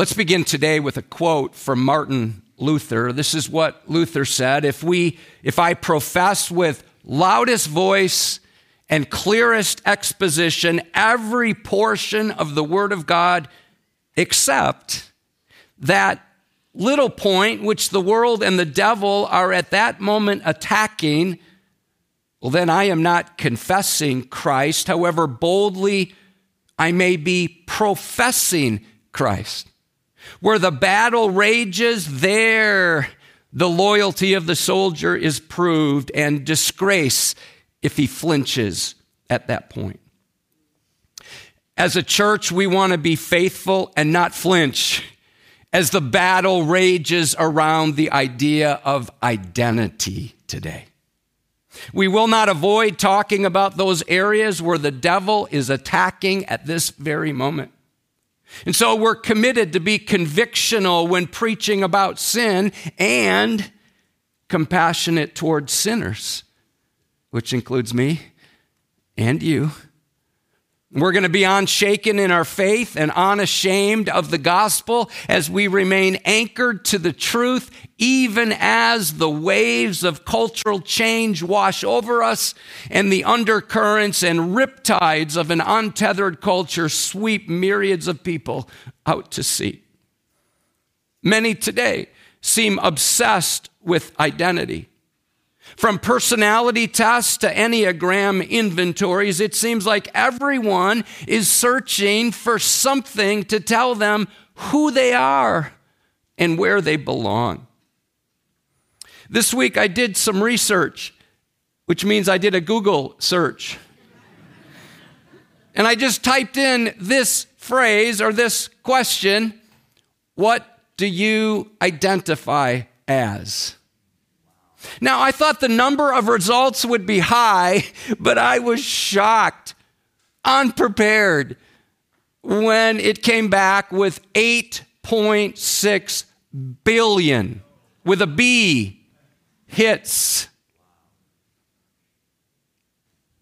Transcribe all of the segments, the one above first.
Let's begin today with a quote from Martin Luther. This is what Luther said If, we, if I profess with loudest voice and clearest exposition every portion of the Word of God, except that little point which the world and the devil are at that moment attacking, well, then I am not confessing Christ, however boldly I may be professing Christ. Where the battle rages, there the loyalty of the soldier is proved and disgrace if he flinches at that point. As a church, we want to be faithful and not flinch as the battle rages around the idea of identity today. We will not avoid talking about those areas where the devil is attacking at this very moment. And so we're committed to be convictional when preaching about sin and compassionate towards sinners, which includes me and you. We're going to be unshaken in our faith and unashamed of the gospel as we remain anchored to the truth, even as the waves of cultural change wash over us and the undercurrents and riptides of an untethered culture sweep myriads of people out to sea. Many today seem obsessed with identity. From personality tests to Enneagram inventories, it seems like everyone is searching for something to tell them who they are and where they belong. This week I did some research, which means I did a Google search. and I just typed in this phrase or this question What do you identify as? Now, I thought the number of results would be high, but I was shocked, unprepared, when it came back with 8.6 billion with a B hits.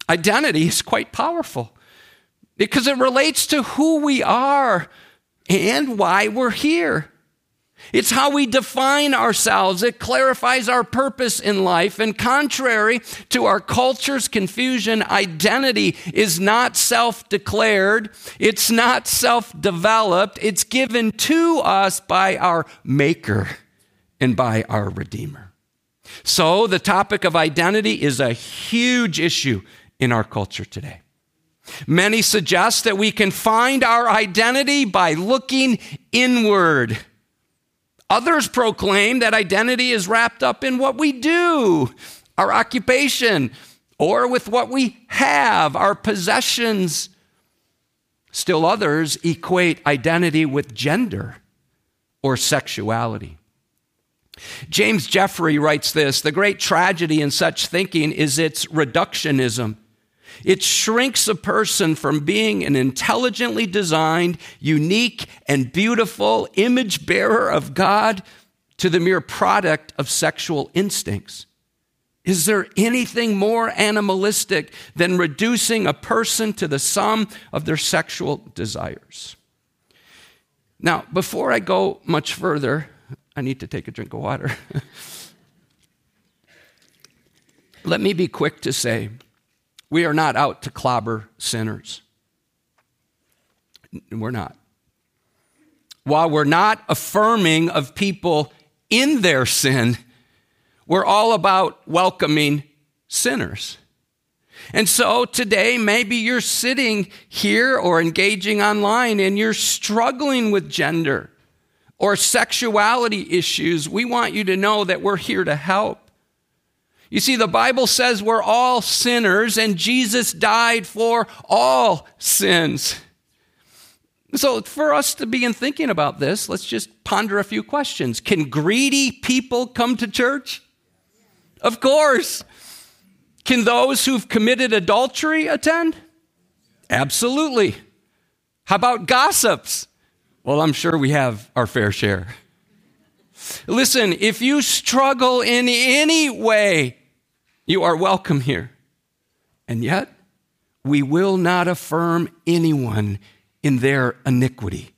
Identity is quite powerful because it relates to who we are and why we're here. It's how we define ourselves. It clarifies our purpose in life. And contrary to our culture's confusion, identity is not self declared, it's not self developed, it's given to us by our Maker and by our Redeemer. So, the topic of identity is a huge issue in our culture today. Many suggest that we can find our identity by looking inward. Others proclaim that identity is wrapped up in what we do, our occupation, or with what we have, our possessions. Still others equate identity with gender or sexuality. James Jeffrey writes this The great tragedy in such thinking is its reductionism. It shrinks a person from being an intelligently designed, unique, and beautiful image bearer of God to the mere product of sexual instincts. Is there anything more animalistic than reducing a person to the sum of their sexual desires? Now, before I go much further, I need to take a drink of water. Let me be quick to say we are not out to clobber sinners. We're not. While we're not affirming of people in their sin, we're all about welcoming sinners. And so today, maybe you're sitting here or engaging online and you're struggling with gender or sexuality issues. We want you to know that we're here to help. You see, the Bible says we're all sinners and Jesus died for all sins. So, for us to begin thinking about this, let's just ponder a few questions. Can greedy people come to church? Of course. Can those who've committed adultery attend? Absolutely. How about gossips? Well, I'm sure we have our fair share. Listen, if you struggle in any way you are welcome here. And yet, we will not affirm anyone in their iniquity.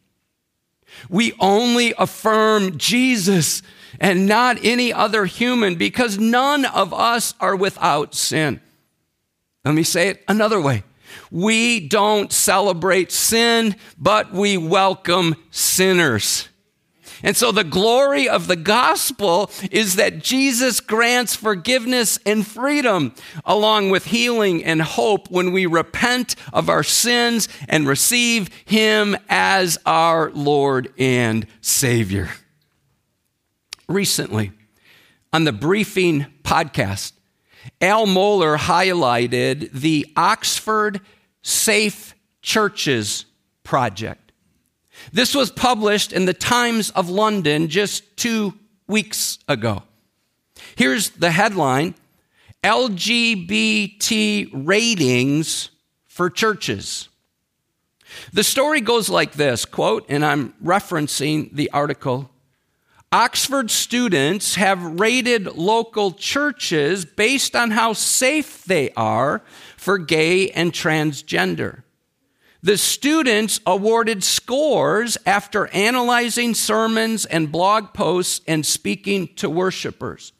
We only affirm Jesus and not any other human because none of us are without sin. Let me say it another way. We don't celebrate sin, but we welcome sinners. And so the glory of the gospel is that Jesus grants forgiveness and freedom, along with healing and hope when we repent of our sins and receive Him as our Lord and Savior. Recently, on the Briefing podcast, Al Mohler highlighted the Oxford Safe Churches Project. This was published in the Times of London just two weeks ago. Here's the headline LGBT ratings for churches. The story goes like this quote, and I'm referencing the article Oxford students have rated local churches based on how safe they are for gay and transgender. The students awarded scores after analyzing sermons and blog posts and speaking to worshipers.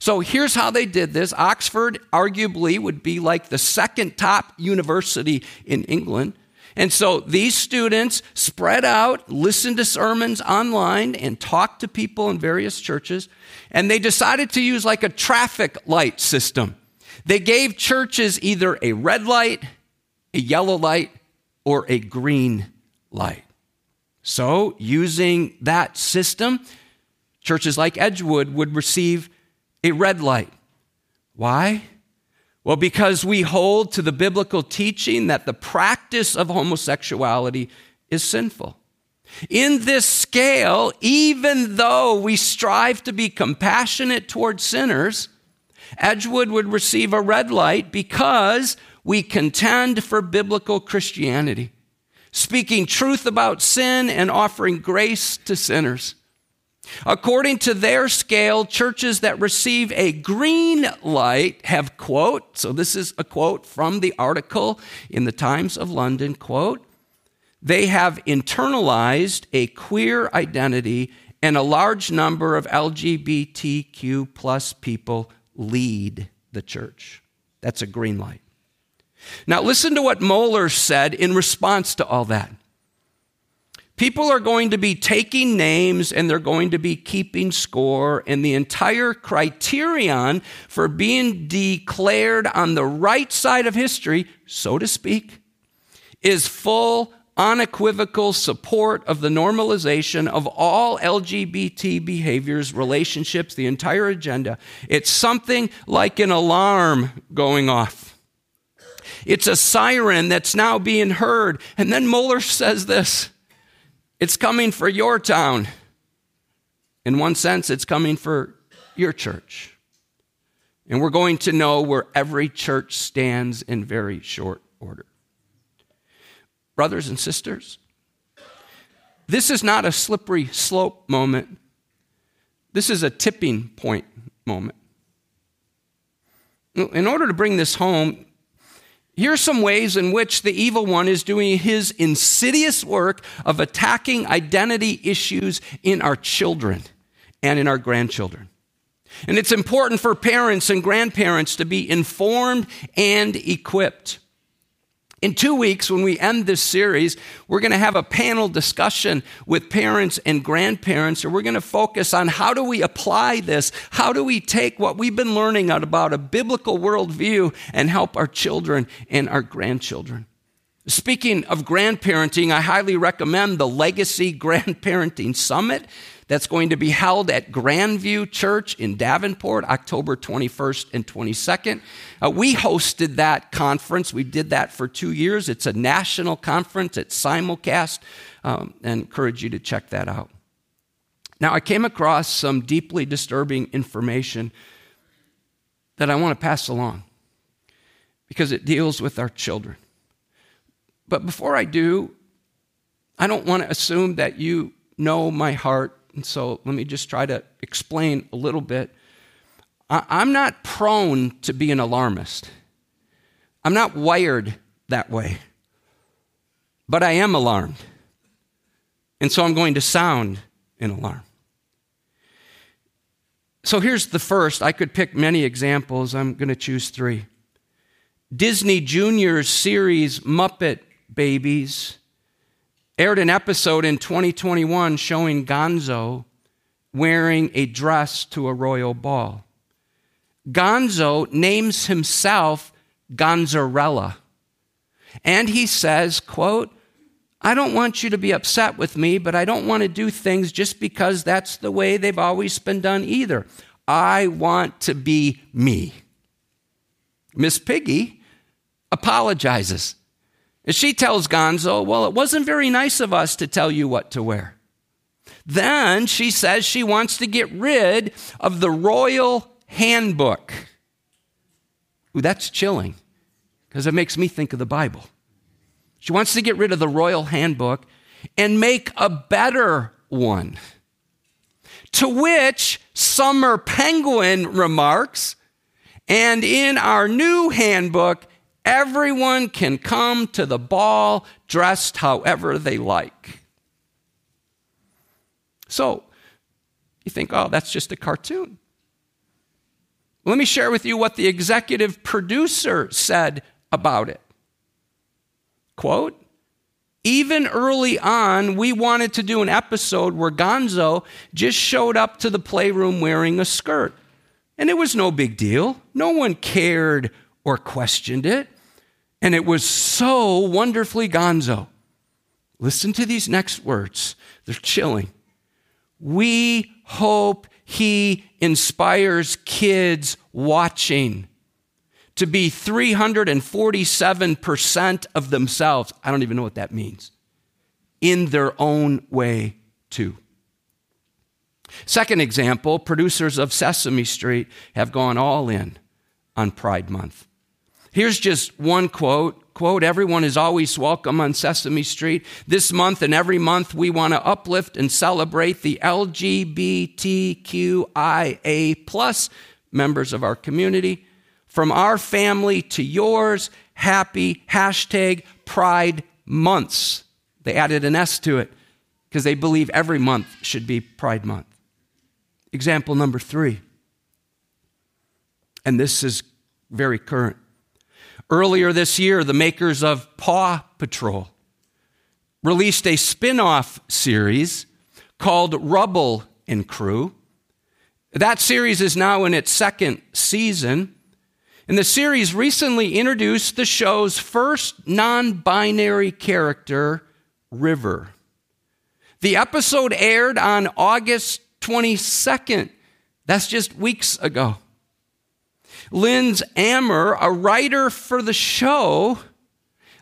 So here's how they did this. Oxford arguably would be like the second top university in England. And so these students spread out, listened to sermons online, and talked to people in various churches. And they decided to use like a traffic light system. They gave churches either a red light, a yellow light, or a green light. So, using that system, churches like Edgewood would receive a red light. Why? Well, because we hold to the biblical teaching that the practice of homosexuality is sinful. In this scale, even though we strive to be compassionate towards sinners, Edgewood would receive a red light because we contend for biblical Christianity, speaking truth about sin and offering grace to sinners. According to their scale, churches that receive a green light have, quote, so this is a quote from the article in the Times of London, quote, they have internalized a queer identity and a large number of LGBTQ plus people lead the church. That's a green light. Now, listen to what Mohler said in response to all that. People are going to be taking names and they're going to be keeping score, and the entire criterion for being declared on the right side of history, so to speak, is full, unequivocal support of the normalization of all LGBT behaviors, relationships, the entire agenda. It's something like an alarm going off. It's a siren that's now being heard. And then Mohler says this it's coming for your town. In one sense, it's coming for your church. And we're going to know where every church stands in very short order. Brothers and sisters, this is not a slippery slope moment. This is a tipping point moment. In order to bring this home, here are some ways in which the evil one is doing his insidious work of attacking identity issues in our children and in our grandchildren. And it's important for parents and grandparents to be informed and equipped. In two weeks, when we end this series, we're going to have a panel discussion with parents and grandparents, and we're going to focus on how do we apply this? How do we take what we've been learning about a biblical worldview and help our children and our grandchildren? Speaking of grandparenting, I highly recommend the Legacy Grandparenting Summit that's going to be held at Grandview Church in Davenport, October 21st and 22nd. Uh, we hosted that conference. We did that for two years. It's a national conference, it's simulcast, um, and encourage you to check that out. Now, I came across some deeply disturbing information that I want to pass along because it deals with our children. But before I do, I don't want to assume that you know my heart and so let me just try to explain a little bit. I'm not prone to be an alarmist. I'm not wired that way. But I am alarmed. And so I'm going to sound an alarm. So here's the first. I could pick many examples. I'm going to choose three. Disney Junior's series Muppet Babies aired an episode in 2021 showing Gonzo wearing a dress to a royal ball. Gonzo names himself Gonzarella. And he says, quote, I don't want you to be upset with me, but I don't want to do things just because that's the way they've always been done either. I want to be me. Miss Piggy apologizes. And she tells Gonzo, Well, it wasn't very nice of us to tell you what to wear. Then she says she wants to get rid of the royal handbook. Ooh, that's chilling because it makes me think of the Bible. She wants to get rid of the royal handbook and make a better one. To which Summer Penguin remarks, and in our new handbook, everyone can come to the ball dressed however they like. So, you think, oh, that's just a cartoon. Let me share with you what the executive producer said about it. Quote, even early on, we wanted to do an episode where Gonzo just showed up to the playroom wearing a skirt. And it was no big deal. No one cared or questioned it. And it was so wonderfully Gonzo. Listen to these next words, they're chilling. We hope he inspires kids watching to be 347% of themselves. I don't even know what that means. In their own way, too. Second example producers of Sesame Street have gone all in on Pride Month. Here's just one quote quote, everyone is always welcome on Sesame Street. This month and every month, we want to uplift and celebrate the LGBTQIA plus members of our community. From our family to yours, happy hashtag Pride Months. They added an S to it because they believe every month should be Pride Month. Example number three, and this is very current. Earlier this year, the makers of Paw Patrol released a spin off series called Rubble and Crew. That series is now in its second season. And the series recently introduced the show's first non binary character, River. The episode aired on August 22nd. That's just weeks ago. Lindz Amer, a writer for the show,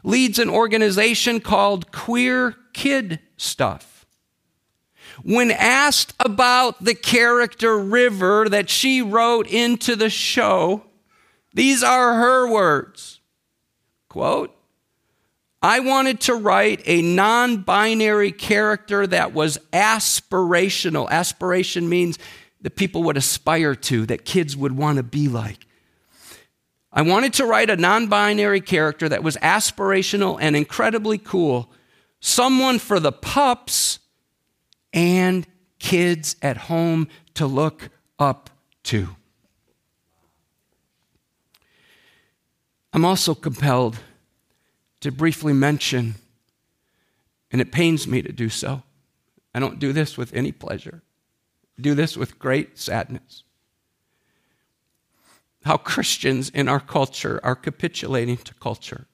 leads an organization called Queer Kid Stuff. When asked about the character River that she wrote into the show, these are her words. Quote, I wanted to write a non binary character that was aspirational. Aspiration means that people would aspire to, that kids would want to be like. I wanted to write a non binary character that was aspirational and incredibly cool, someone for the pups and kids at home to look up to. I'm also compelled to briefly mention, and it pains me to do so. I don't do this with any pleasure. I do this with great sadness how Christians in our culture are capitulating to culture.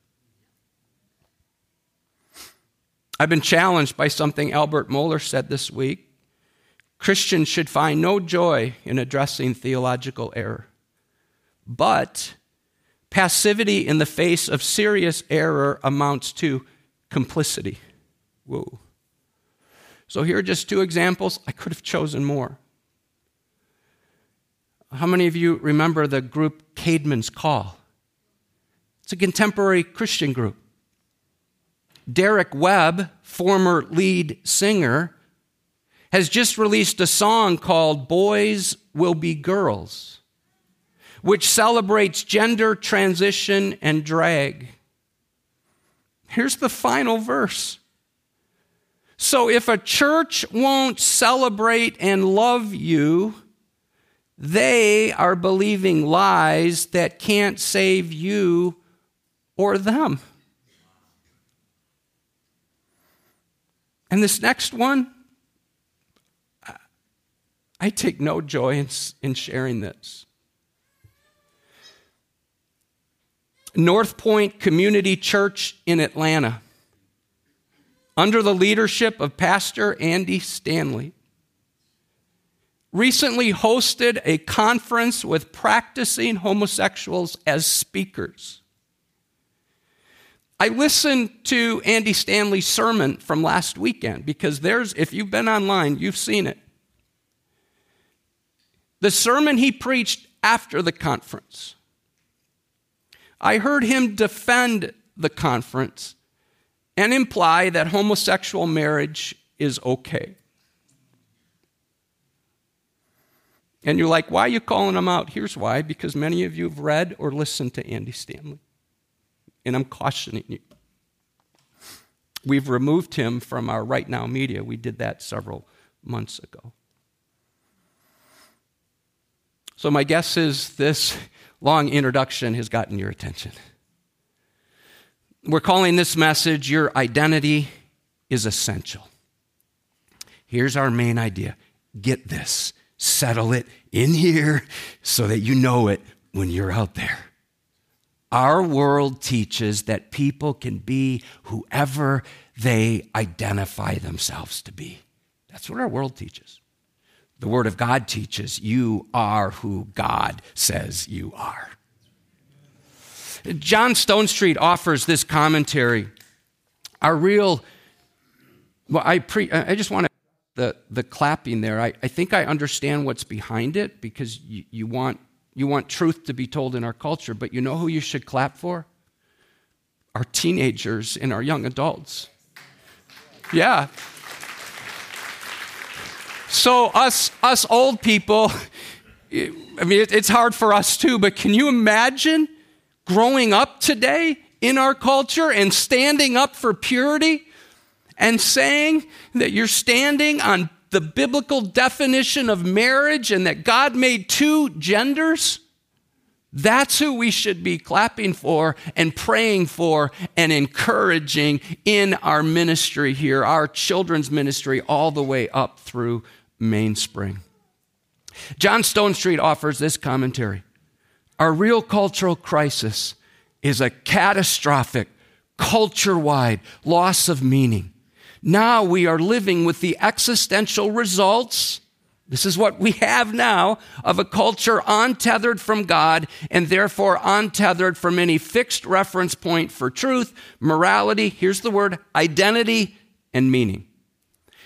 I've been challenged by something Albert Mohler said this week. Christians should find no joy in addressing theological error, but passivity in the face of serious error amounts to complicity. Whoa. So here are just two examples. I could have chosen more. How many of you remember the group Caedmon's Call? It's a contemporary Christian group. Derek Webb, former lead singer, has just released a song called Boys Will Be Girls, which celebrates gender transition and drag. Here's the final verse So if a church won't celebrate and love you, they are believing lies that can't save you or them. And this next one, I take no joy in, in sharing this. North Point Community Church in Atlanta, under the leadership of Pastor Andy Stanley, recently hosted a conference with practicing homosexuals as speakers. I listened to Andy Stanley's sermon from last weekend because there's, if you've been online, you've seen it. The sermon he preached after the conference. I heard him defend the conference and imply that homosexual marriage is okay. And you're like, why are you calling him out? Here's why because many of you have read or listened to Andy Stanley. And I'm cautioning you. We've removed him from our Right Now media. We did that several months ago. So, my guess is this long introduction has gotten your attention. We're calling this message Your Identity is Essential. Here's our main idea get this settle it in here so that you know it when you're out there. Our world teaches that people can be whoever they identify themselves to be. That's what our world teaches. The Word of God teaches you are who God says you are. John Stonestreet offers this commentary. Our real, well, I, pre, I just want to the, the clapping there, I, I think I understand what's behind it because you, you, want, you want truth to be told in our culture, but you know who you should clap for? Our teenagers and our young adults. Yeah. So, us, us old people, I mean, it, it's hard for us too, but can you imagine growing up today in our culture and standing up for purity? And saying that you're standing on the biblical definition of marriage and that God made two genders, that's who we should be clapping for and praying for and encouraging in our ministry here, our children's ministry, all the way up through Mainspring. John Stonestreet offers this commentary Our real cultural crisis is a catastrophic, culture wide loss of meaning now we are living with the existential results. This is what we have now of a culture untethered from God and therefore untethered from any fixed reference point for truth, morality, here's the word, identity, and meaning.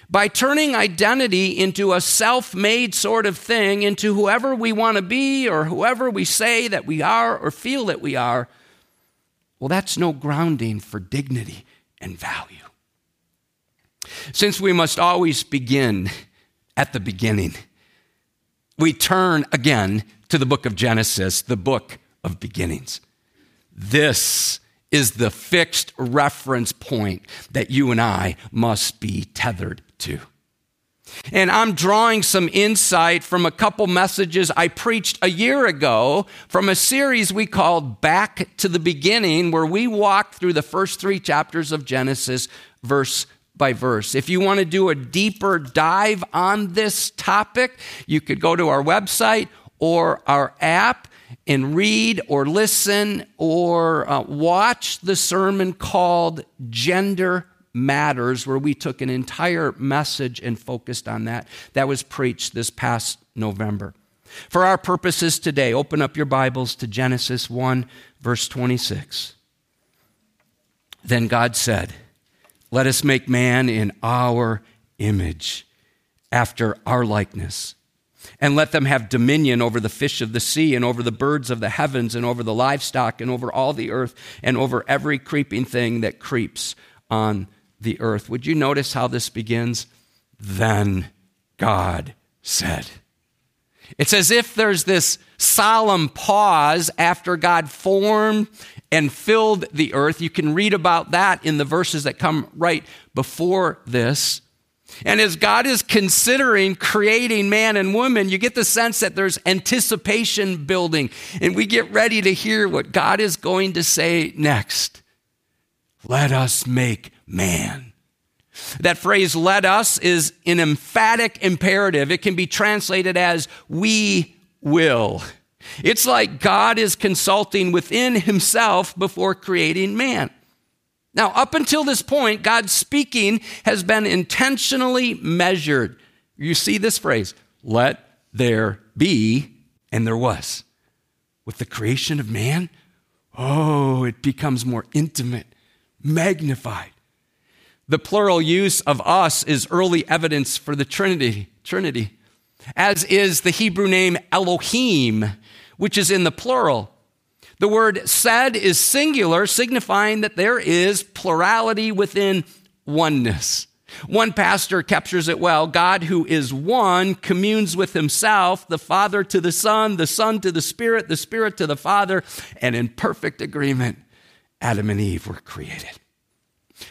By turning identity into a self made sort of thing, into whoever we want to be or whoever we say that we are or feel that we are, well, that's no grounding for dignity and value. Since we must always begin at the beginning, we turn again to the book of Genesis, the book of beginnings. This is the fixed reference point that you and I must be tethered to. And I'm drawing some insight from a couple messages I preached a year ago from a series we called Back to the Beginning, where we walked through the first three chapters of Genesis, verse by verse. If you want to do a deeper dive on this topic, you could go to our website or our app and read or listen or uh, watch the sermon called Gender Matters, where we took an entire message and focused on that. That was preached this past November. For our purposes today, open up your Bibles to Genesis 1, verse 26. Then God said, let us make man in our image, after our likeness. And let them have dominion over the fish of the sea, and over the birds of the heavens, and over the livestock, and over all the earth, and over every creeping thing that creeps on the earth. Would you notice how this begins? Then God said. It's as if there's this solemn pause after God formed and filled the earth. You can read about that in the verses that come right before this. And as God is considering creating man and woman, you get the sense that there's anticipation building, and we get ready to hear what God is going to say next. Let us make man. That phrase, let us, is an emphatic imperative. It can be translated as we will. It's like God is consulting within himself before creating man. Now, up until this point, God's speaking has been intentionally measured. You see this phrase, let there be, and there was. With the creation of man, oh, it becomes more intimate, magnified. The plural use of us is early evidence for the Trinity, Trinity, as is the Hebrew name Elohim, which is in the plural. The word said is singular, signifying that there is plurality within oneness. One pastor captures it well God, who is one, communes with himself, the Father to the Son, the Son to the Spirit, the Spirit to the Father, and in perfect agreement, Adam and Eve were created.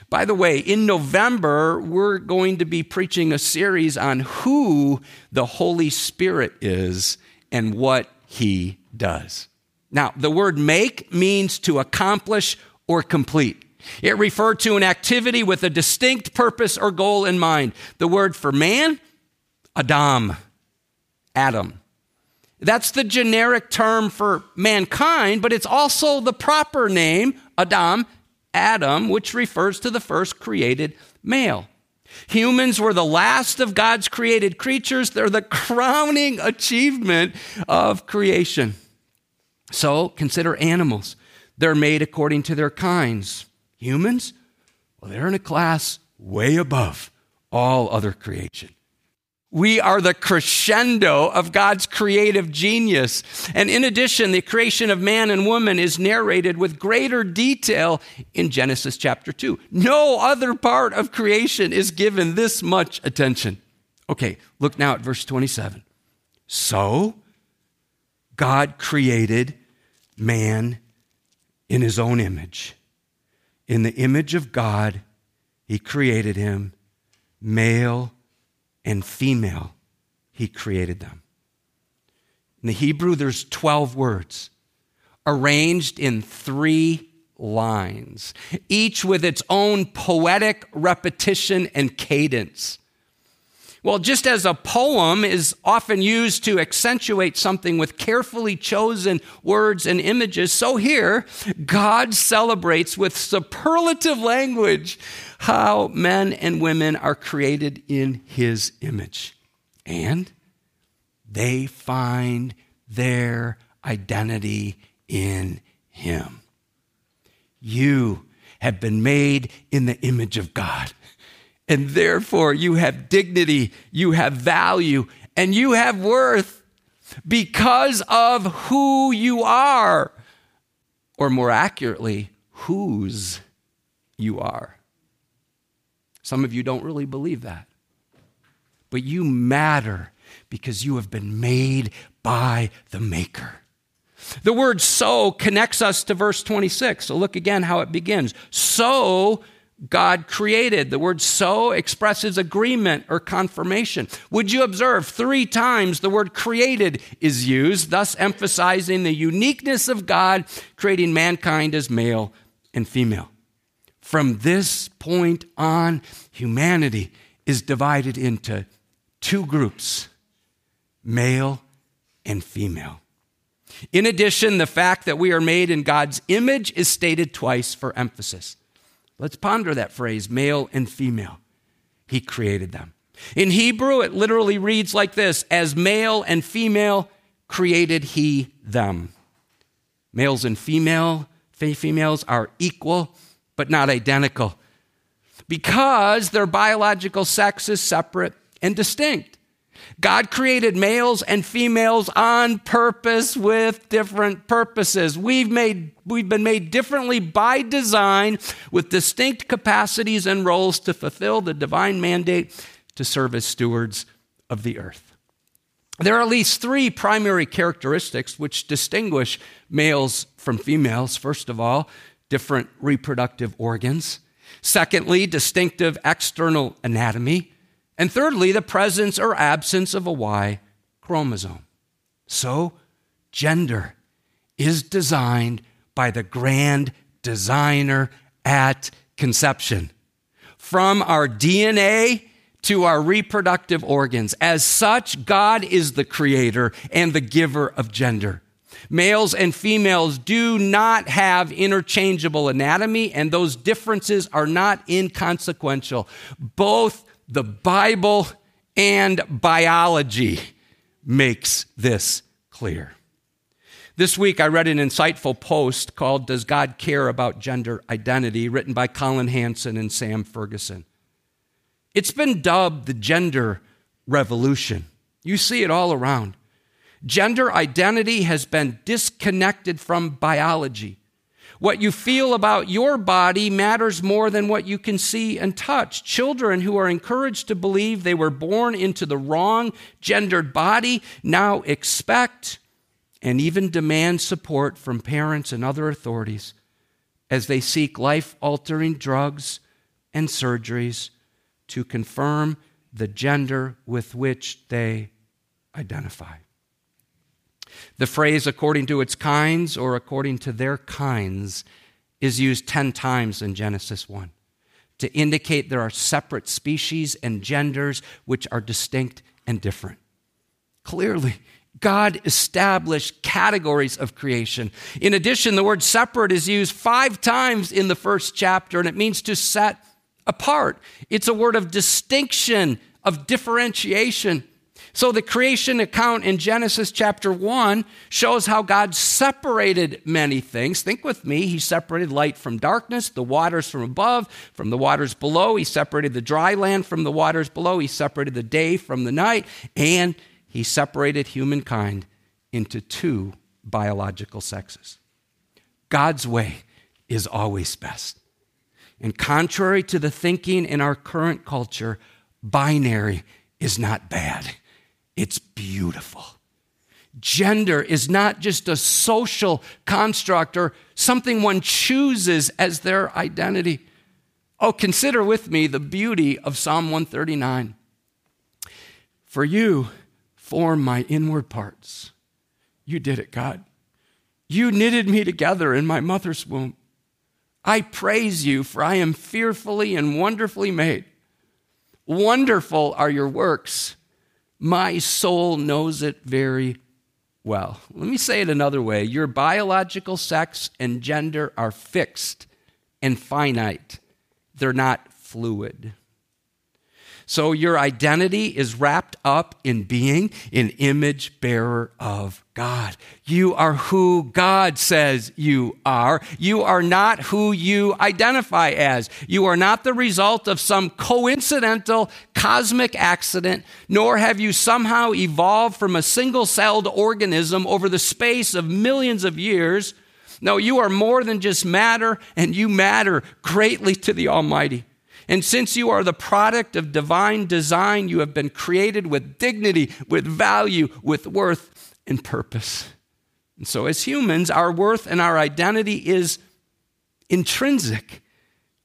By the way, in November, we're going to be preaching a series on who the Holy Spirit is and what he does. Now, the word make means to accomplish or complete. It referred to an activity with a distinct purpose or goal in mind. The word for man, Adam, Adam. That's the generic term for mankind, but it's also the proper name, Adam, Adam, which refers to the first created male. Humans were the last of God's created creatures. They're the crowning achievement of creation. So consider animals. They're made according to their kinds. Humans, well, they're in a class way above all other creation. We are the crescendo of God's creative genius. And in addition, the creation of man and woman is narrated with greater detail in Genesis chapter 2. No other part of creation is given this much attention. Okay, look now at verse 27. So, God created man in his own image. In the image of God, he created him, male and female, he created them. In the Hebrew, there's 12 words arranged in three lines, each with its own poetic repetition and cadence. Well, just as a poem is often used to accentuate something with carefully chosen words and images, so here, God celebrates with superlative language how men and women are created in his image. And they find their identity in him. You have been made in the image of God. And therefore, you have dignity, you have value, and you have worth because of who you are, or more accurately, whose you are. Some of you don't really believe that. But you matter because you have been made by the Maker. The word so connects us to verse 26. So look again how it begins. So God created. The word so expresses agreement or confirmation. Would you observe three times the word created is used, thus emphasizing the uniqueness of God creating mankind as male and female? From this point on, humanity is divided into two groups male and female. In addition, the fact that we are made in God's image is stated twice for emphasis. Let's ponder that phrase male and female. He created them. In Hebrew, it literally reads like this As male and female created he them. Males and female, females are equal, but not identical because their biological sex is separate and distinct. God created males and females on purpose with different purposes. We've, made, we've been made differently by design with distinct capacities and roles to fulfill the divine mandate to serve as stewards of the earth. There are at least three primary characteristics which distinguish males from females. First of all, different reproductive organs. Secondly, distinctive external anatomy. And thirdly, the presence or absence of a Y chromosome. So, gender is designed by the grand designer at conception. From our DNA to our reproductive organs. As such, God is the creator and the giver of gender. Males and females do not have interchangeable anatomy, and those differences are not inconsequential. Both the Bible and biology makes this clear. This week, I read an insightful post called Does God Care About Gender Identity, written by Colin Hansen and Sam Ferguson. It's been dubbed the gender revolution. You see it all around. Gender identity has been disconnected from biology. What you feel about your body matters more than what you can see and touch. Children who are encouraged to believe they were born into the wrong gendered body now expect and even demand support from parents and other authorities as they seek life altering drugs and surgeries to confirm the gender with which they identify. The phrase according to its kinds or according to their kinds is used 10 times in Genesis 1 to indicate there are separate species and genders which are distinct and different. Clearly, God established categories of creation. In addition, the word separate is used five times in the first chapter, and it means to set apart. It's a word of distinction, of differentiation. So the creation account in Genesis chapter 1 shows how God separated many things. Think with me. He separated light from darkness, the waters from above, from the waters below. He separated the dry land from the waters below. He separated the day from the night. And he separated humankind into two biological sexes. God's way is always best. And contrary to the thinking in our current culture, binary is not bad, it's beautiful. Gender is not just a social construct or something one chooses as their identity. Oh, consider with me the beauty of Psalm 139. For you form my inward parts. You did it, God. You knitted me together in my mother's womb. I praise you, for I am fearfully and wonderfully made. Wonderful are your works. My soul knows it very well. Let me say it another way your biological sex and gender are fixed and finite, they're not fluid. So your identity is wrapped up in being an image bearer of God. You are who God says you are. You are not who you identify as. You are not the result of some coincidental cosmic accident, nor have you somehow evolved from a single celled organism over the space of millions of years. No, you are more than just matter, and you matter greatly to the Almighty. And since you are the product of divine design, you have been created with dignity, with value, with worth and purpose. And so, as humans, our worth and our identity is intrinsic.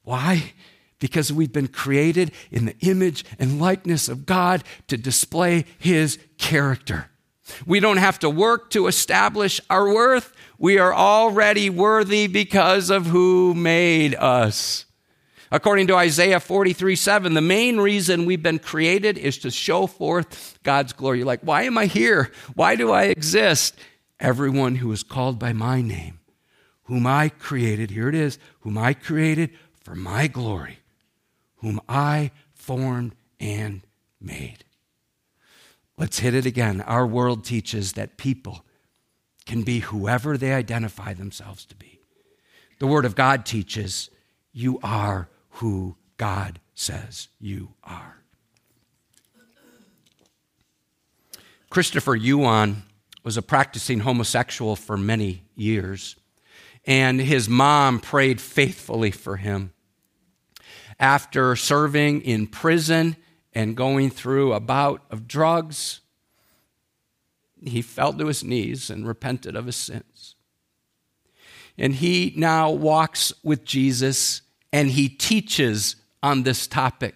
Why? Because we've been created in the image and likeness of God to display His character. We don't have to work to establish our worth. We are already worthy because of who made us. According to Isaiah 43 7, the main reason we've been created is to show forth God's glory. You're like, why am I here? Why do I exist? Everyone who is called by my name, whom I created, here it is, whom I created for my glory, whom I formed and made. Let's hit it again. Our world teaches that people can be whoever they identify themselves to be. The Word of God teaches you are who God says you are. Christopher Yuan was a practicing homosexual for many years, and his mom prayed faithfully for him. After serving in prison and going through a bout of drugs, he fell to his knees and repented of his sins. And he now walks with Jesus and he teaches on this topic.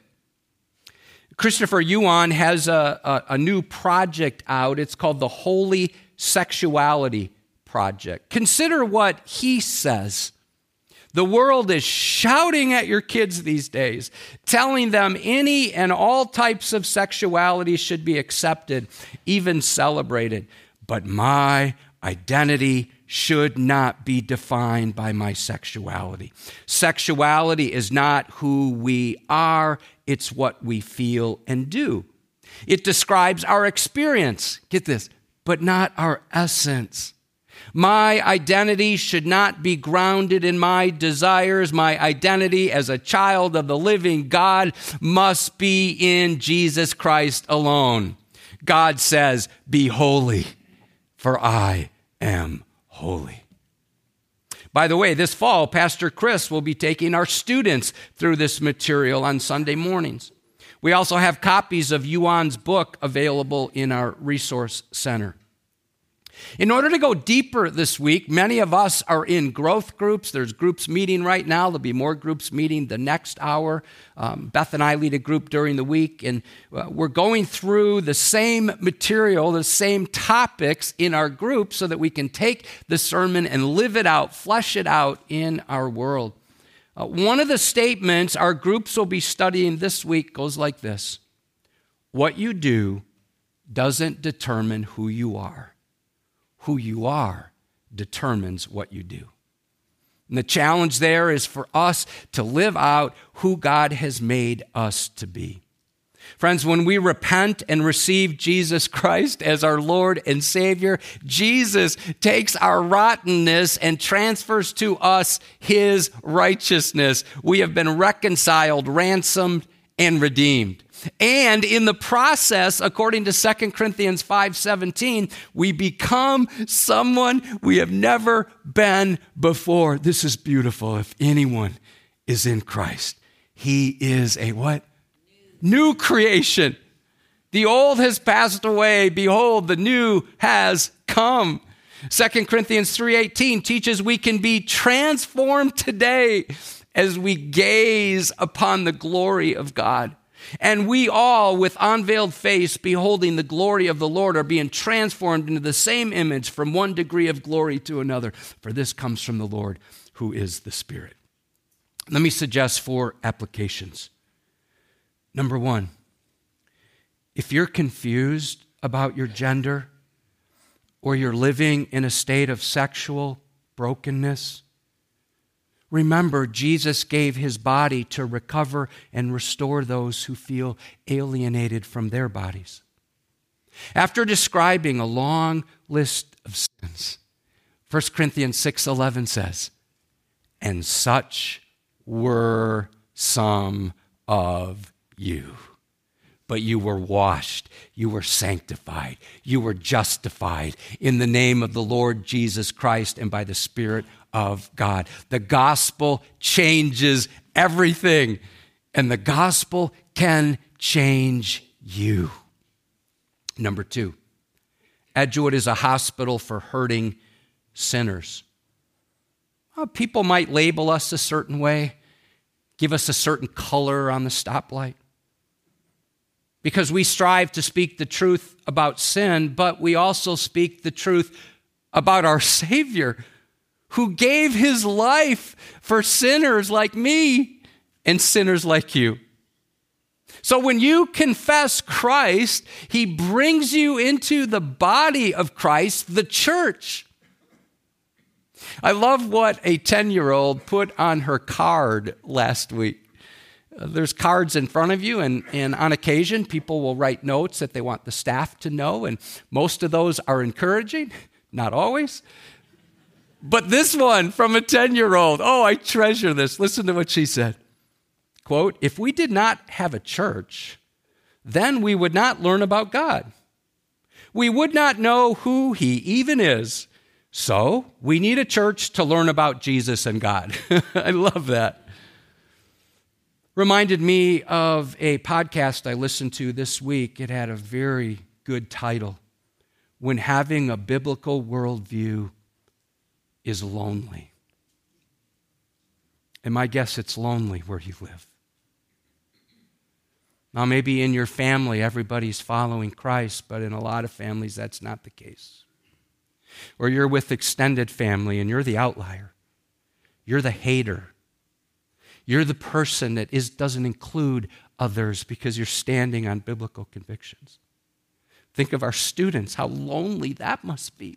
Christopher Yuan has a, a, a, new project out. It's called the Holy Sexuality Project. Consider what he says. The world is shouting at your kids these days, telling them any and all types of sexuality should be accepted, even celebrated. But my identity should not be defined by my sexuality. Sexuality is not who we are, it's what we feel and do. It describes our experience, get this, but not our essence. My identity should not be grounded in my desires. My identity as a child of the living God must be in Jesus Christ alone. God says, Be holy, for I am holy. By the way, this fall, Pastor Chris will be taking our students through this material on Sunday mornings. We also have copies of Yuan's book available in our resource center. In order to go deeper this week, many of us are in growth groups. There's groups meeting right now. There'll be more groups meeting the next hour. Um, Beth and I lead a group during the week, and uh, we're going through the same material, the same topics in our group so that we can take the sermon and live it out, flesh it out in our world. Uh, one of the statements our groups will be studying this week goes like this What you do doesn't determine who you are who you are determines what you do. And the challenge there is for us to live out who God has made us to be. Friends, when we repent and receive Jesus Christ as our Lord and Savior, Jesus takes our rottenness and transfers to us His righteousness. We have been reconciled, ransomed, and redeemed. And in the process, according to 2 Corinthians 5:17, we become someone we have never been before. This is beautiful. If anyone is in Christ, he is a what? New, new creation. The old has passed away, behold the new has come. 2 Corinthians 3:18 teaches we can be transformed today as we gaze upon the glory of God. And we all, with unveiled face, beholding the glory of the Lord, are being transformed into the same image from one degree of glory to another. For this comes from the Lord, who is the Spirit. Let me suggest four applications. Number one, if you're confused about your gender, or you're living in a state of sexual brokenness, Remember, Jesus gave his body to recover and restore those who feel alienated from their bodies. After describing a long list of sins, 1 Corinthians 6:11 says, "And such were some of you." But you were washed, you were sanctified, you were justified in the name of the Lord Jesus Christ and by the Spirit of God. The gospel changes everything, and the gospel can change you. Number two, Edgewood is a hospital for hurting sinners. Well, people might label us a certain way, give us a certain color on the stoplight. Because we strive to speak the truth about sin, but we also speak the truth about our Savior who gave his life for sinners like me and sinners like you. So when you confess Christ, he brings you into the body of Christ, the church. I love what a 10 year old put on her card last week. Uh, there's cards in front of you, and, and on occasion, people will write notes that they want the staff to know, and most of those are encouraging, not always. But this one from a 10 year old, oh, I treasure this. Listen to what she said. Quote, if we did not have a church, then we would not learn about God. We would not know who He even is. So we need a church to learn about Jesus and God. I love that. Reminded me of a podcast I listened to this week. It had a very good title when having a biblical worldview is lonely. And my guess it's lonely where you live. Now, maybe in your family, everybody's following Christ, but in a lot of families, that's not the case. Or you're with extended family and you're the outlier, you're the hater. You're the person that is, doesn't include others because you're standing on biblical convictions. Think of our students, how lonely that must be.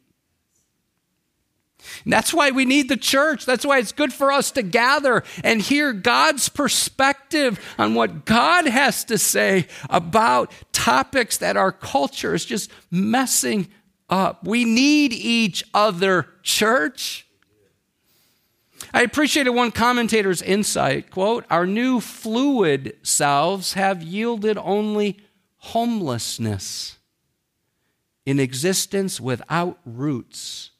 And that's why we need the church. That's why it's good for us to gather and hear God's perspective on what God has to say about topics that our culture is just messing up. We need each other, church. I appreciated one commentator's insight quote, Our new fluid selves have yielded only homelessness in existence without roots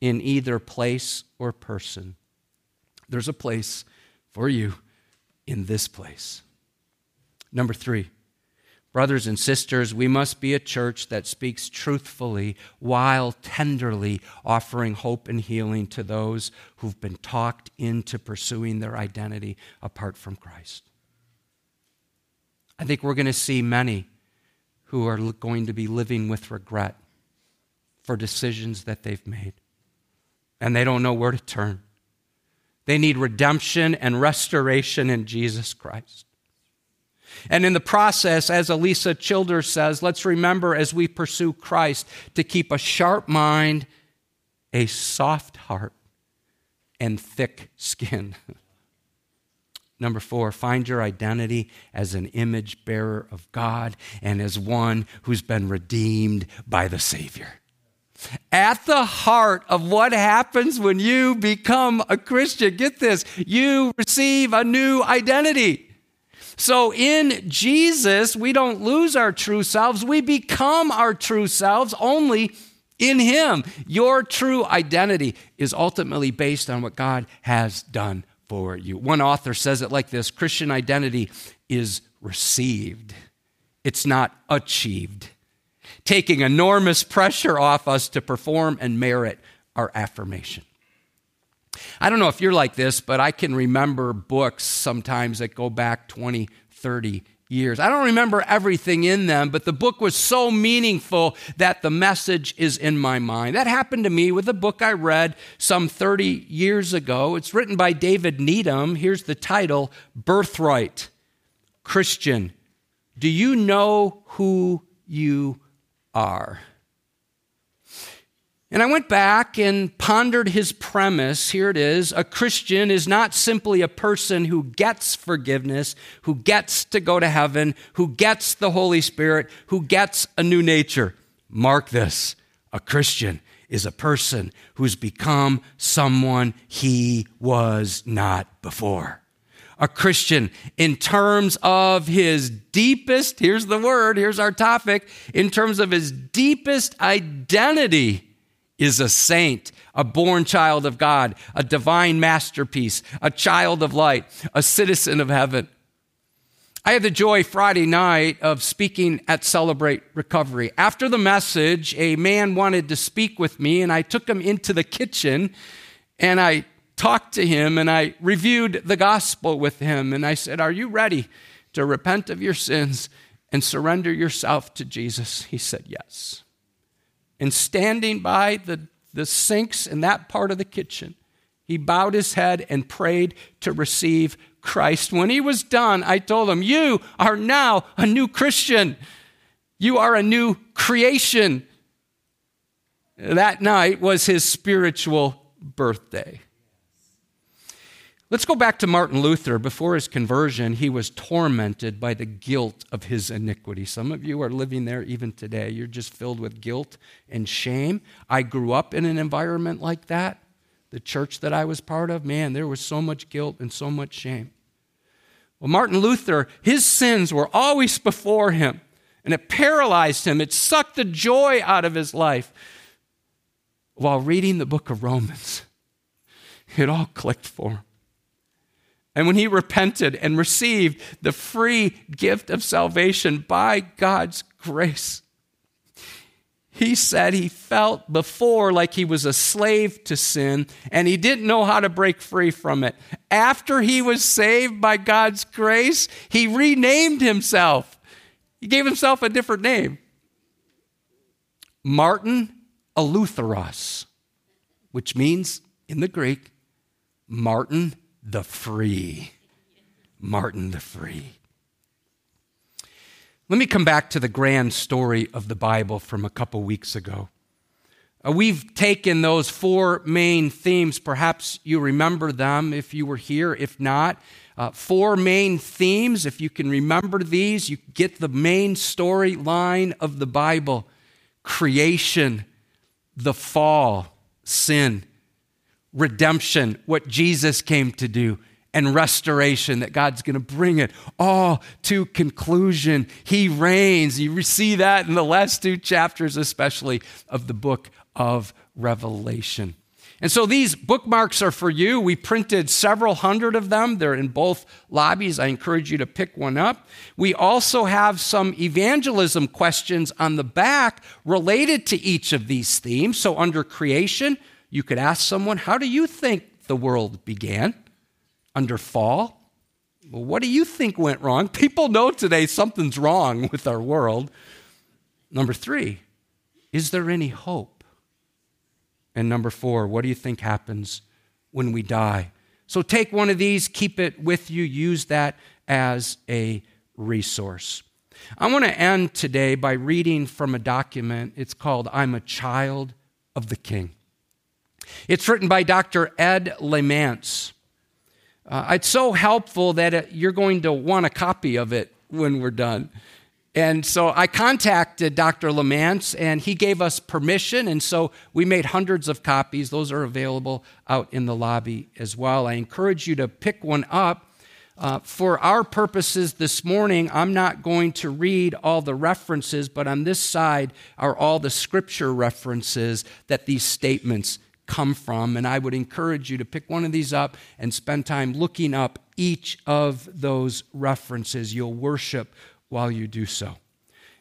in either place or person. There's a place for you in this place. Number three, brothers and sisters, we must be a church that speaks truthfully while tenderly offering hope and healing to those who've been talked into pursuing their identity apart from Christ. I think we're going to see many who are going to be living with regret for decisions that they've made and they don't know where to turn. They need redemption and restoration in Jesus Christ. And in the process, as Alisa Childers says, let's remember as we pursue Christ to keep a sharp mind, a soft heart, and thick skin. Number four, find your identity as an image bearer of God and as one who's been redeemed by the Savior. At the heart of what happens when you become a Christian, get this, you receive a new identity. So in Jesus, we don't lose our true selves, we become our true selves only in Him. Your true identity is ultimately based on what God has done for you. One author says it like this Christian identity is received, it's not achieved taking enormous pressure off us to perform and merit our affirmation. I don't know if you're like this, but I can remember books sometimes that go back 20, 30 years. I don't remember everything in them, but the book was so meaningful that the message is in my mind. That happened to me with a book I read some 30 years ago. It's written by David Needham. Here's the title Birthright Christian. Do you know who you are. And I went back and pondered his premise. Here it is A Christian is not simply a person who gets forgiveness, who gets to go to heaven, who gets the Holy Spirit, who gets a new nature. Mark this a Christian is a person who's become someone he was not before a Christian in terms of his deepest, here's the word, here's our topic, in terms of his deepest identity is a saint, a born child of God, a divine masterpiece, a child of light, a citizen of heaven. I had the joy Friday night of speaking at Celebrate Recovery. After the message, a man wanted to speak with me, and I took him into the kitchen and I talked to him and I reviewed the gospel with him. And I said, Are you ready to repent of your sins and surrender yourself to Jesus? He said, Yes. And standing by the, the sinks in that part of the kitchen, he bowed his head and prayed to receive Christ. When he was done, I told him, You are now a new Christian. You are a new creation. That night was his spiritual birthday. Let's go back to Martin Luther. Before his conversion, he was tormented by the guilt of his iniquity. Some of you are living there even today. You're just filled with guilt and shame. I grew up in an environment like that. The church that I was part of, man, there was so much guilt and so much shame. Well, Martin Luther, his sins were always before him, and it paralyzed him. It sucked the joy out of his life. While reading the book of Romans, it all clicked for him. And when he repented and received the free gift of salvation by God's grace, he said he felt before like he was a slave to sin and he didn't know how to break free from it. After he was saved by God's grace, he renamed himself. He gave himself a different name Martin Eleutheros, which means in the Greek, Martin the Free. Martin the Free. Let me come back to the grand story of the Bible from a couple weeks ago. Uh, we've taken those four main themes. Perhaps you remember them if you were here. If not, uh, four main themes. If you can remember these, you get the main storyline of the Bible creation, the fall, sin, redemption, what Jesus came to do, and restoration, that God's going to bring it all to conclusion. He reigns. You see that in the last two chapters, especially of the book of Revelation. And so these bookmarks are for you. We printed several hundred of them. They're in both lobbies. I encourage you to pick one up. We also have some evangelism questions on the back related to each of these themes. So under creation, you could ask someone, How do you think the world began? under fall. Well, what do you think went wrong? People know today something's wrong with our world. Number three, is there any hope? And number four, what do you think happens when we die? So take one of these, keep it with you, use that as a resource. I want to end today by reading from a document. It's called I'm a Child of the King. It's written by Dr. Ed Lemance. Uh, it's so helpful that it, you're going to want a copy of it when we're done. And so I contacted Dr. Lemance, and he gave us permission. And so we made hundreds of copies. Those are available out in the lobby as well. I encourage you to pick one up. Uh, for our purposes this morning, I'm not going to read all the references, but on this side are all the scripture references that these statements come from. And I would encourage you to pick one of these up and spend time looking up each of those references. You'll worship while you do so.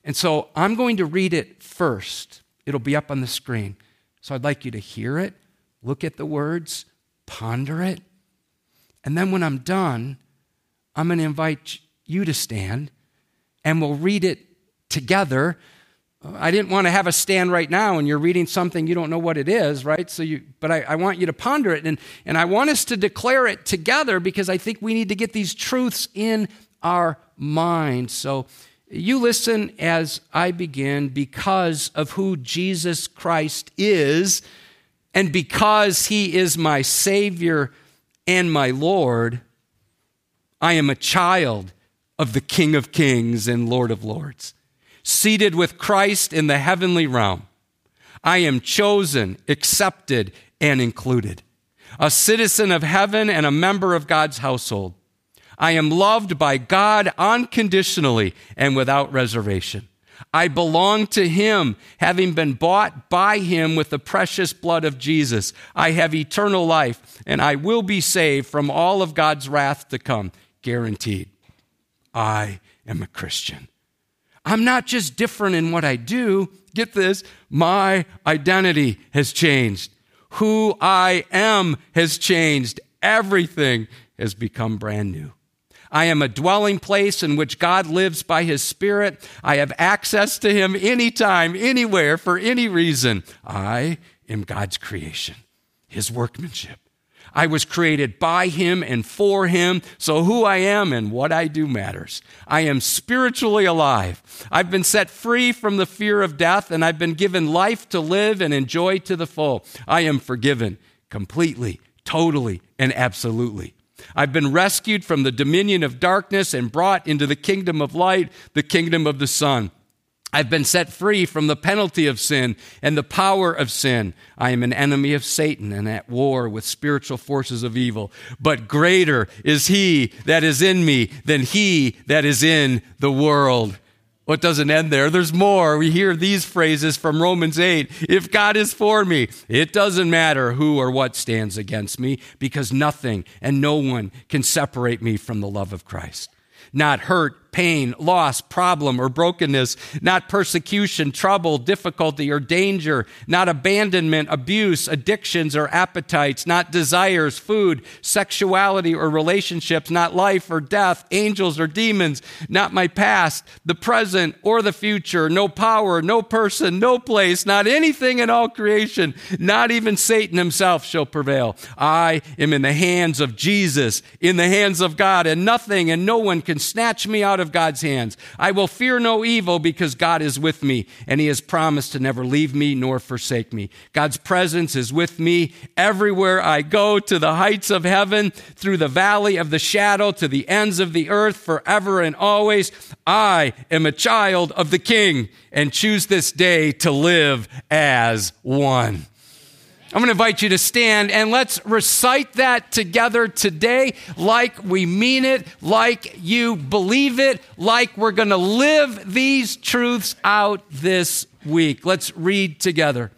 And so I'm going to read it first. It'll be up on the screen. So I'd like you to hear it, look at the words, ponder it. And then when I'm done, I'm going to invite you to stand and we'll read it together I didn't want to have a stand right now and you're reading something you don't know what it is, right? So you, but I, I, want you to ponder it and, and I want us to declare it together because I think we need to get these truths in our mind. So you listen as I begin because of who Jesus Christ is and because he is my Savior and my Lord. I am a child of the King of Kings and Lord of Lords seated with Christ in the heavenly realm. I am chosen, accepted, and included, a citizen of heaven and a member of God's household. I am loved by God unconditionally and without reservation. I belong to Him, having been bought by Him with the precious blood of Jesus. I have eternal life, and I will be saved from all of God's wrath to come, guaranteed. I am a Christian. I'm not just different in what I do. Get this, my identity has changed. Who I am has changed. Everything has become brand new. I am a dwelling place in which God lives by his Spirit. I have access to him anytime, anywhere, for any reason. I am God's creation, his workmanship. I was created by him and for him, so who I am and what I do matters. I am spiritually alive. I've been set free from the fear of death, and I've been given life to live and enjoy to the full. I am forgiven completely, totally, and absolutely. I've been rescued from the dominion of darkness and brought into the kingdom of light, the kingdom of the Son. I've been set free from the penalty of sin and the power of sin. I am an enemy of Satan and at war with spiritual forces of evil. But greater is he that is in me than he that is in the world. Well, it doesn't end there. There's more. We hear these phrases from Romans 8. If God is for me, it doesn't matter who or what stands against me because nothing and no one can separate me from the love of Christ. Not hurt, pain, loss, problem, or brokenness, not persecution, trouble, difficulty, or danger, not abandonment, abuse, addictions, or appetites, not desires, food, sexuality, or relationships, not life or death, angels or demons, not my past, the present, or the future, no power, no person, no place, not anything in all creation, not even Satan himself shall prevail. I am in the hands of Jesus, in the hands of God, and nothing and no one can snatch me out of God's hands. I will fear no evil because God is with me, and He has promised to never leave me nor forsake me. God's presence is with me everywhere I go, to the heights of heaven, through the valley of the shadow, to the ends of the earth, forever and always. I am a child of the King and choose this day to live as one. I'm going to invite you to stand and let's recite that together today like we mean it, like you believe it, like we're going to live these truths out this week. Let's read together.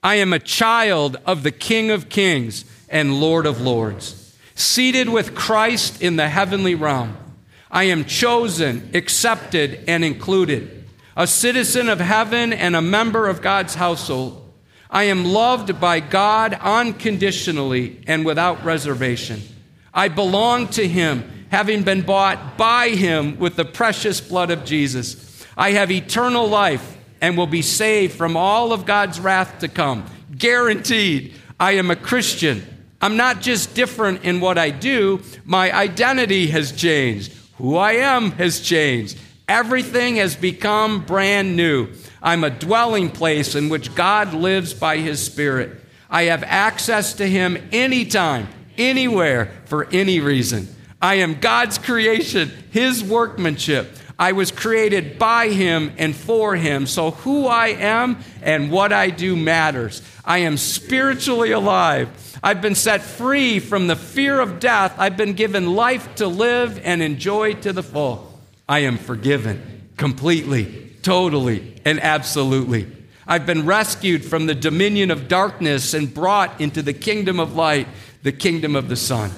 I am a child of the King of Kings and Lord of Lords, seated with Christ in the heavenly realm. I am chosen, accepted, and included, a citizen of heaven and a member of God's household. I am loved by God unconditionally and without reservation. I belong to Him, having been bought by Him with the precious blood of Jesus. I have eternal life and will be saved from all of God's wrath to come. Guaranteed. I am a Christian. I'm not just different in what I do, my identity has changed. Who I am has changed. Everything has become brand new. I'm a dwelling place in which God lives by His Spirit. I have access to Him anytime, anywhere, for any reason. I am God's creation, His workmanship. I was created by Him and for Him. So who I am and what I do matters. I am spiritually alive. I've been set free from the fear of death. I've been given life to live and enjoy to the full. I am forgiven completely totally, and absolutely. I've been rescued from the dominion of darkness and brought into the kingdom of light, the kingdom of the Son.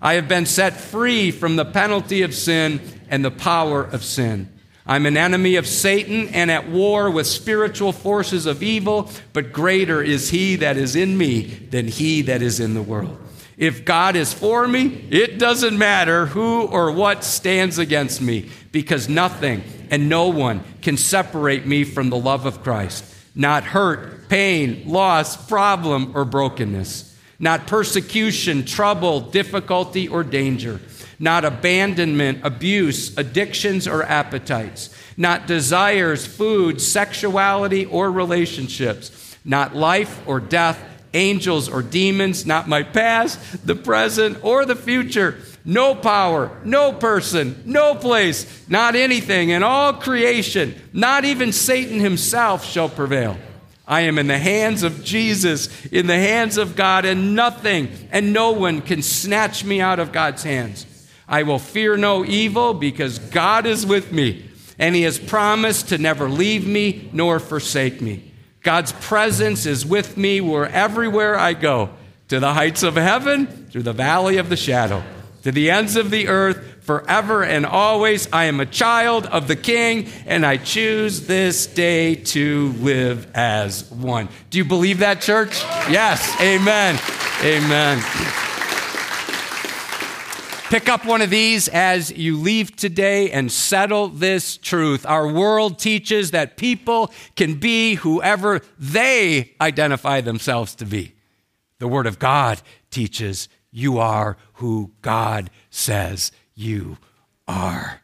I have been set free from the penalty of sin and the power of sin. I'm an enemy of Satan and at war with spiritual forces of evil, but greater is he that is in me than he that is in the world. If God is for me, it doesn't matter who or what stands against me, because nothing and no one can separate me from the love of Christ. Not hurt, pain, loss, problem, or brokenness. Not persecution, trouble, difficulty, or danger. Not abandonment, abuse, addictions, or appetites. Not desires, food, sexuality, or relationships. Not life or death angels or demons, not my past, the present, or the future. No power, no person, no place, not anything in all creation, not even Satan himself shall prevail. I am in the hands of Jesus, in the hands of God, and nothing and no one can snatch me out of God's hands. I will fear no evil because God is with me, and He has promised to never leave me nor forsake me. God's presence is with me where everywhere I go, to the heights of heaven, through the valley of the shadow, to the ends of the earth, forever and always. I am a child of the King, and I choose this day to live as one. Do you believe that, church? Yes. Amen. Amen. Pick up one of these as you leave today and settle this truth. Our world teaches that people can be whoever they identify themselves to be. The Word of God teaches you are who God says you are.